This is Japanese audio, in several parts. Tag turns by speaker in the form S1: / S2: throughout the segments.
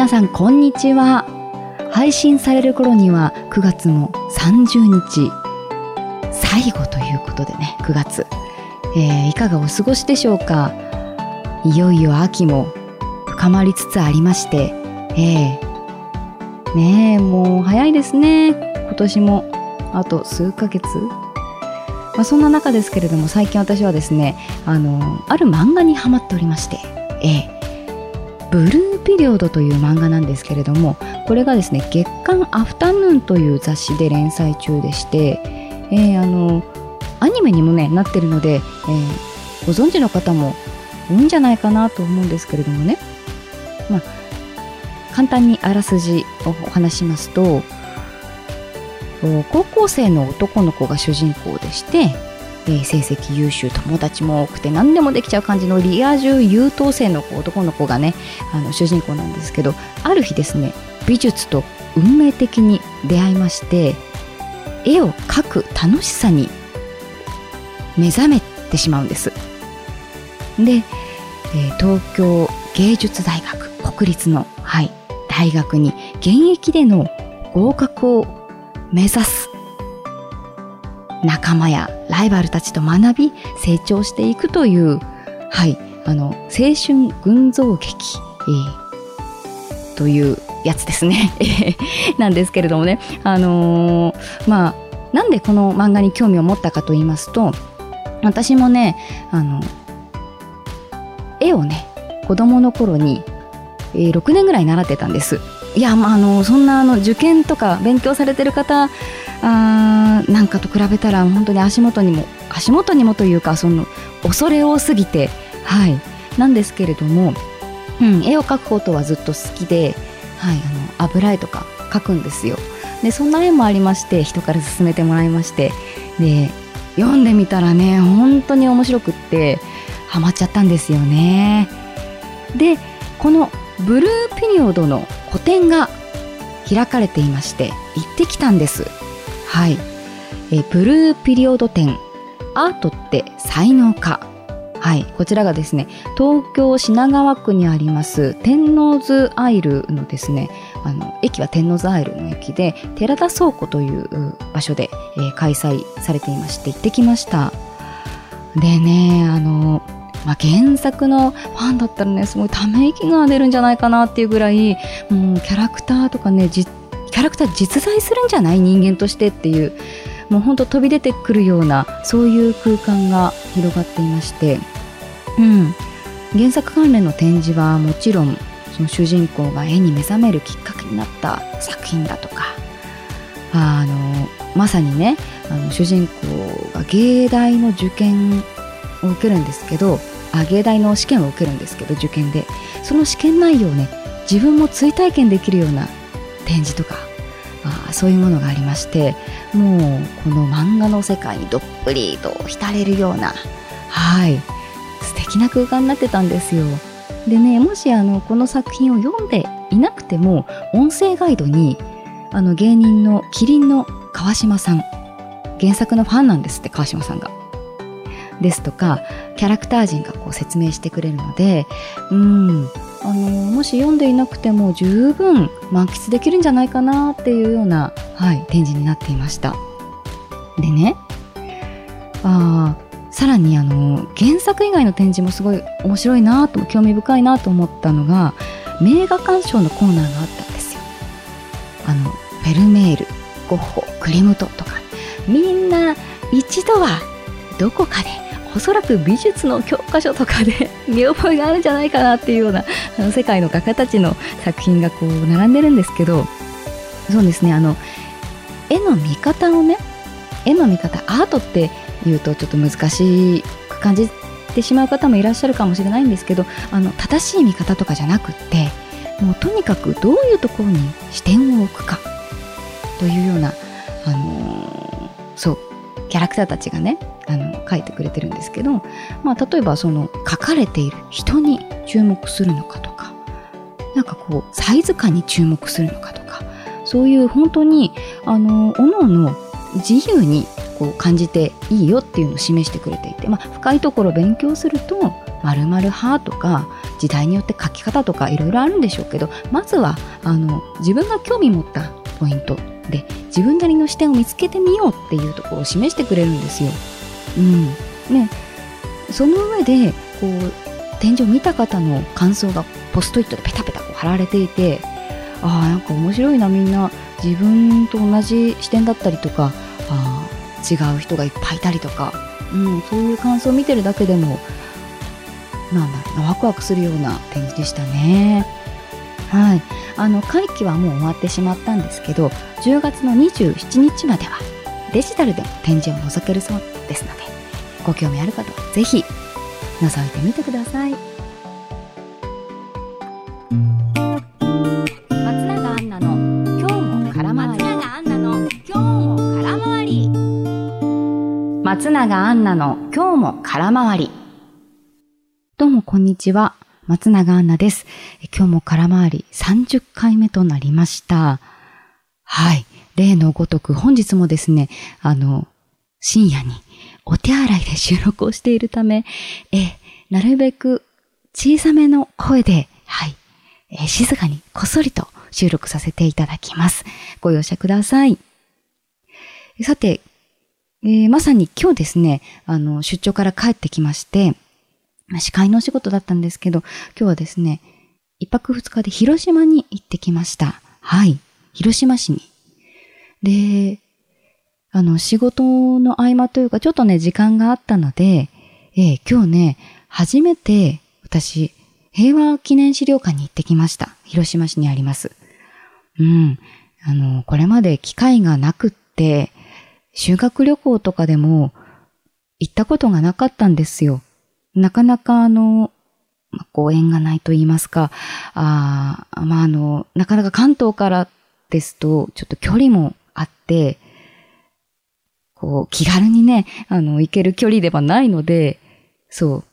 S1: 皆さんこんにちは。配信される頃には9月も30日。最後ということでね9月、えー、いかがお過ごしでしょうか。いよいよ秋も深まりつつありまして。えー、ねえもう早いですね。今年もあと数ヶ月。まあ、そんな中ですけれども最近私はですねあのある漫画にハマっておりまして、えー、ブルーピリオドという漫画なんですけれどもこれがですね月刊アフタヌーンという雑誌で連載中でして、えー、あのアニメにもねなってるので、えー、ご存知の方も多いんじゃないかなと思うんですけれどもね、まあ、簡単にあらすじをお話しますと高校生の男の子が主人公でして、えー、成績優秀友達も多くて何でもできちゃう感じのリア充優等生の男の子がねあの主人公なんですけどある日ですね美術と運命的に出会いまして絵を描く楽しさに目覚めてしまうんです。で、えー、東京芸術大学国立の、はい、大学に現役での合格を目指す仲間やライバルたちと学び成長していくという、はい、あの青春群像劇、えー、というやつですね なんですけれどもね、あのー、まあなんでこの漫画に興味を持ったかと言いますと私もねあの絵をね子供の頃に、えー、6年ぐらい習ってたんです。いや、まあ、あのそんなあの受験とか勉強されてる方あなんかと比べたら本当に足元にも足元にもというかその恐れ多すぎてはい。なんですけれども、うん、絵を描くことはずっと好きで、はい、あの油絵とか描くんですよ。でそんな絵もありまして人から勧めてもらいましてで読んでみたらね本当に面白くってハマっちゃったんですよね。でこのブルーピリオドの個展が開かれていまして行ってきたんです。はい。えブルーピリオド展。アートって才能か。はい、こちらがですね東京品川区にあります天王洲アイルのですねあの駅は天王洲アイルの駅で寺田倉庫という場所で、えー、開催されていまして行ってきました。でねあのまあ、原作のファンだったらねすごいため息が出るんじゃないかなっていうぐらいもうキャラクターとかねキャラクター実在するんじゃない人間としてっていうもうほんと飛び出てくるようなそういう空間が広がっていまして、うん、原作関連の展示はもちろんその主人公が絵に目覚めるきっかけになった作品だとかあのまさにねあの主人公が芸大の受験を受けるんですけどあ芸大の試験を受けるんですけど受験で。その試験内容をね自分も追体験できるような展示とかあそういうものがありましてもうこの漫画の世界にどっぷりと浸れるようなはい素敵な空間になってたんですよ。でねもしあのこの作品を読んでいなくても音声ガイドにあの芸人のキリンの川島さん原作のファンなんですって川島さんが。ですとかキャラクター陣がこう説明してくれるのでうんあのもし読んでいなくても十分満喫できるんじゃないかなっていうような、はい、展示になっていました。でねあさらにあの原作以外の展示もすごい面白いなと興味深いなと思ったのが名画鑑賞のコーナーがあったんですよ。あのフェルメールゴッホクリムトとかみんな一度はどこかでおそらく美術の教科書とかで 見覚えがあるんじゃないかなっていうようなあの世界の画家たちの作品がこう並んでるんですけどそうですねあの絵の見方をね絵の見方アートっていうとちょっと難しく感じてしまう方もいらっしゃるかもしれないんですけどあの正しい見方とかじゃなくってもうとにかくどういうところに視点を置くかというような、あの、そうキャラクターたちがねあの書いてくれてるんですけど、まあ、例えばその書かれている人に注目するのかとかなんかこうサイズ感に注目するのかとかそういう本当にあの各々自由にこう感じていいよっていうのを示してくれていて、まあ、深いところ勉強すると〇〇派とか時代によって書き方とかいろいろあるんでしょうけどまずはあの自分が興味持ったポイントで自分なりの視点を見つけてみようっていうところを示してくれるんですよ。うんね、その上でこう展示を見た方の感想がポストイットでペタペタこう貼られていてああなんか面白いなみんな自分と同じ視点だったりとかあ違う人がいっぱいいたりとか、うん、そういう感想を見てるだけでもなんだろうなワクワクするような展示でしたね。はい、あの会期はもう終わってしまったんですけど10月の27日まではデジタルで展示を覗けるそうですのでご興味ある方はぜひ覗いてみてください。松永アンナの今日も空回り。松永アンナの今日も空回り。松永アンナの今日も空回り。どうもこんにちは松永アンナです。今日も空回り30回目となりました。はい。例のごとく本日もですね、あの、深夜にお手洗いで収録をしているため、え、なるべく小さめの声で、はい、え静かにこっそりと収録させていただきます。ご容赦ください。さて、えー、まさに今日ですね、あの、出張から帰ってきまして、司会のお仕事だったんですけど、今日はですね、一泊二日で広島に行ってきました。はい。広島市に。で、あの、仕事の合間というか、ちょっとね、時間があったので、えー、今日ね、初めて私、平和記念資料館に行ってきました。広島市にあります。うん。あの、これまで機会がなくって、修学旅行とかでも行ったことがなかったんですよ。なかなかあの、まご縁がないと言いますか、あまああの、なかなか関東からですと、ちょっと距離もあって、こう、気軽にね、あの、行ける距離ではないので、そう、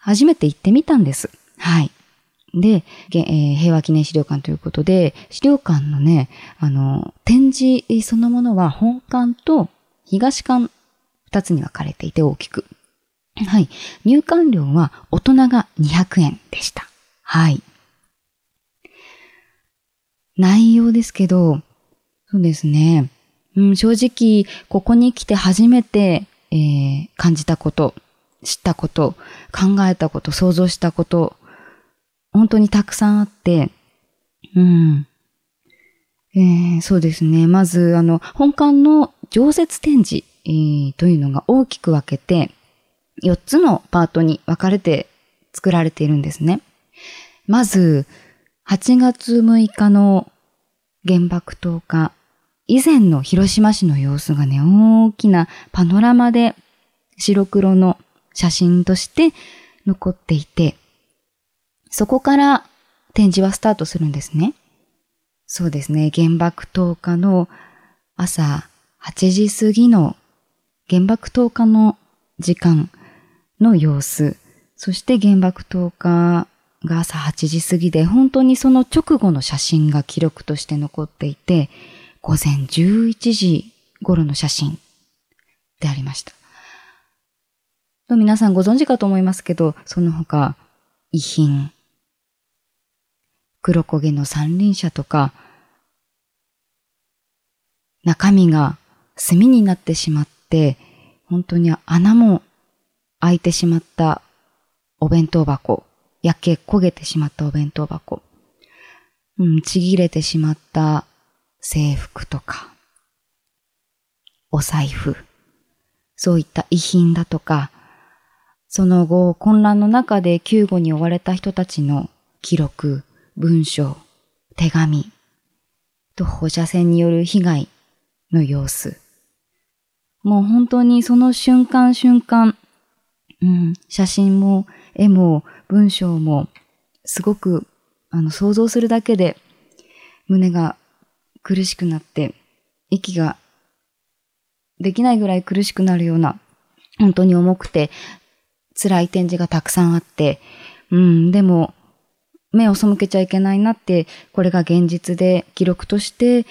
S1: 初めて行ってみたんです。はい。で、えー、平和記念資料館ということで、資料館のね、あの、展示そのものは本館と東館二つに分かれていて大きく。はい。入館料は大人が200円でした。はい。内容ですけど、そうですね。うん、正直、ここに来て初めて、えー、感じたこと、知ったこと、考えたこと、想像したこと、本当にたくさんあって、うん。えー、そうですね。まず、あの、本館の常設展示、えー、というのが大きく分けて、4つのパートに分かれて作られているんですね。まず、8月6日の原爆投下、以前の広島市の様子がね、大きなパノラマで白黒の写真として残っていて、そこから展示はスタートするんですね。そうですね。原爆投下の朝8時過ぎの原爆投下の時間の様子、そして原爆投下が朝8時過ぎで、本当にその直後の写真が記録として残っていて、午前11時頃の写真でありました。皆さんご存知かと思いますけど、その他、遺品、黒焦げの三輪車とか、中身が炭になってしまって、本当に穴も開いてしまったお弁当箱、焼け焦げてしまったお弁当箱、うん、ちぎれてしまった制服とか、お財布、そういった遺品だとか、その後、混乱の中で救護に追われた人たちの記録、文章、手紙、と放射線による被害の様子。もう本当にその瞬間瞬間、うん、写真も絵も文章もすごくあの想像するだけで胸が苦しくなって息ができないぐらい苦しくなるような本当に重くて辛い展示がたくさんあって、うん、でも、目を背けちゃいけないなって、これが現実で記録として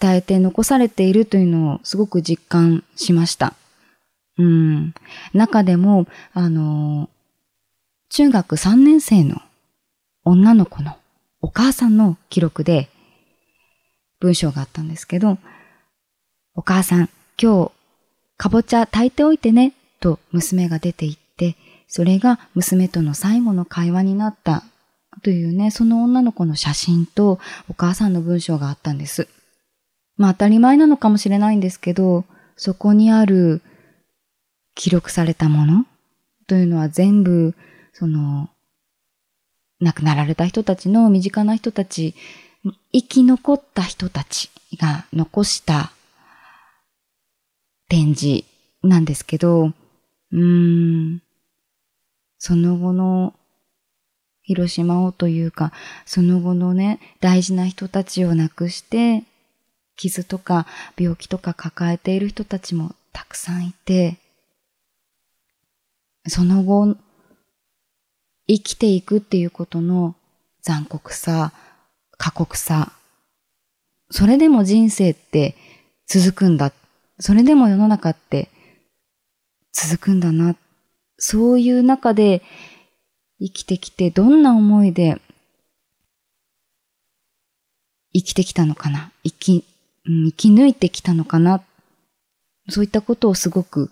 S1: 伝えて残されているというのをすごく実感しました。うん。中でも、あの、中学3年生の女の子のお母さんの記録で文章があったんですけど、お母さん、今日、かぼちゃ炊いておいてね、と娘が出て行って、それが娘との最後の会話になったというね、その女の子の写真とお母さんの文章があったんです。まあ当たり前なのかもしれないんですけど、そこにある記録されたもの？というのは全部、その、亡くなられた人たちの身近な人たち、生き残った人たちが残した展示なんですけど、うーん、その後の広島をというか、その後のね、大事な人たちを亡くして、傷とか病気とか抱えている人たちもたくさんいて、その後、生きていくっていうことの残酷さ、過酷さ、それでも人生って続くんだ。それでも世の中って続くんだな。そういう中で生きてきてどんな思いで生きてきたのかな生き、生き抜いてきたのかなそういったことをすごく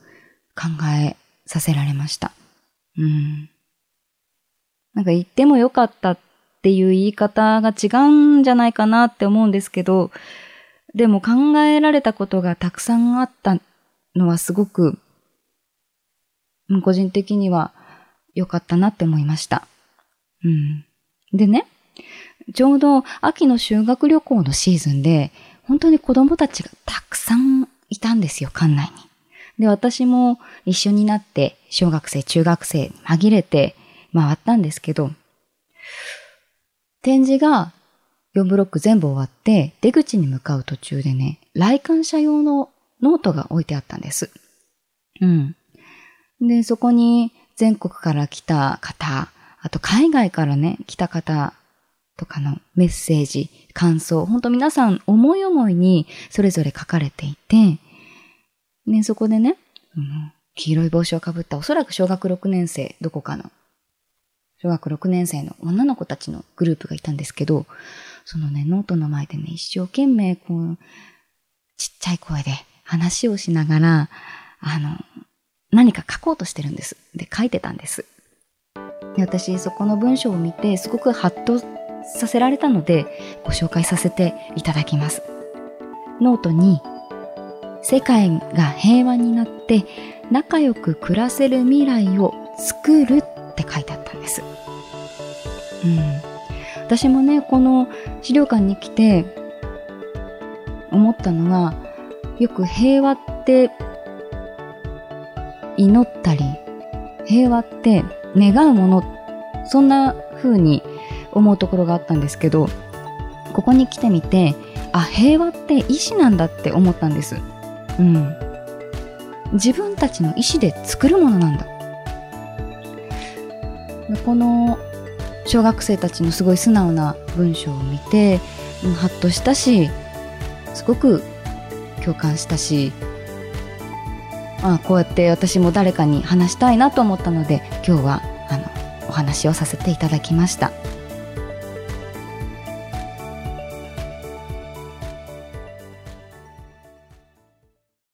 S1: 考えさせられました。うん。なんか言ってもよかったっていう言い方が違うんじゃないかなって思うんですけど、でも考えられたことがたくさんあったのはすごく、個人的には良かったなって思いました。うん。でね、ちょうど秋の修学旅行のシーズンで、本当に子供たちがたくさんいたんですよ、館内に。で、私も一緒になって小学生、中学生紛れて回ったんですけど、展示が4ブロック全部終わって出口に向かう途中でね、来館者用のノートが置いてあったんです。うん。で、そこに全国から来た方、あと海外からね、来た方とかのメッセージ、感想、本当皆さん思い思いにそれぞれ書かれていて、ね、そこでね、うん、黄色い帽子をかぶったおそらく小学6年生、どこかの、小学6年生の女の子たちのグループがいたんですけど、そのね、ノートの前でね、一生懸命、こう、ちっちゃい声で話をしながら、あの、何か書こうとしてるんです。で、書いてたんです。で私、そこの文章を見て、すごくハッとさせられたので、ご紹介させていただきます。ノートに、世界が平和になって仲良く暮らせる未来を作るって書いてあったんです。うん。私もね、この資料館に来て思ったのは、よく平和って祈ったり、平和って願うもの、そんな風に思うところがあったんですけど、ここに来てみて、あ、平和って意志なんだって思ったんです。うん。自分たちの意志で作るものなんだ。この小学生たちのすごい素直な文章を見て、ハッとしたし、すごく共感したし、あこうやって私も誰かに話したいなと思ったので今日はあのお話をさせていただきました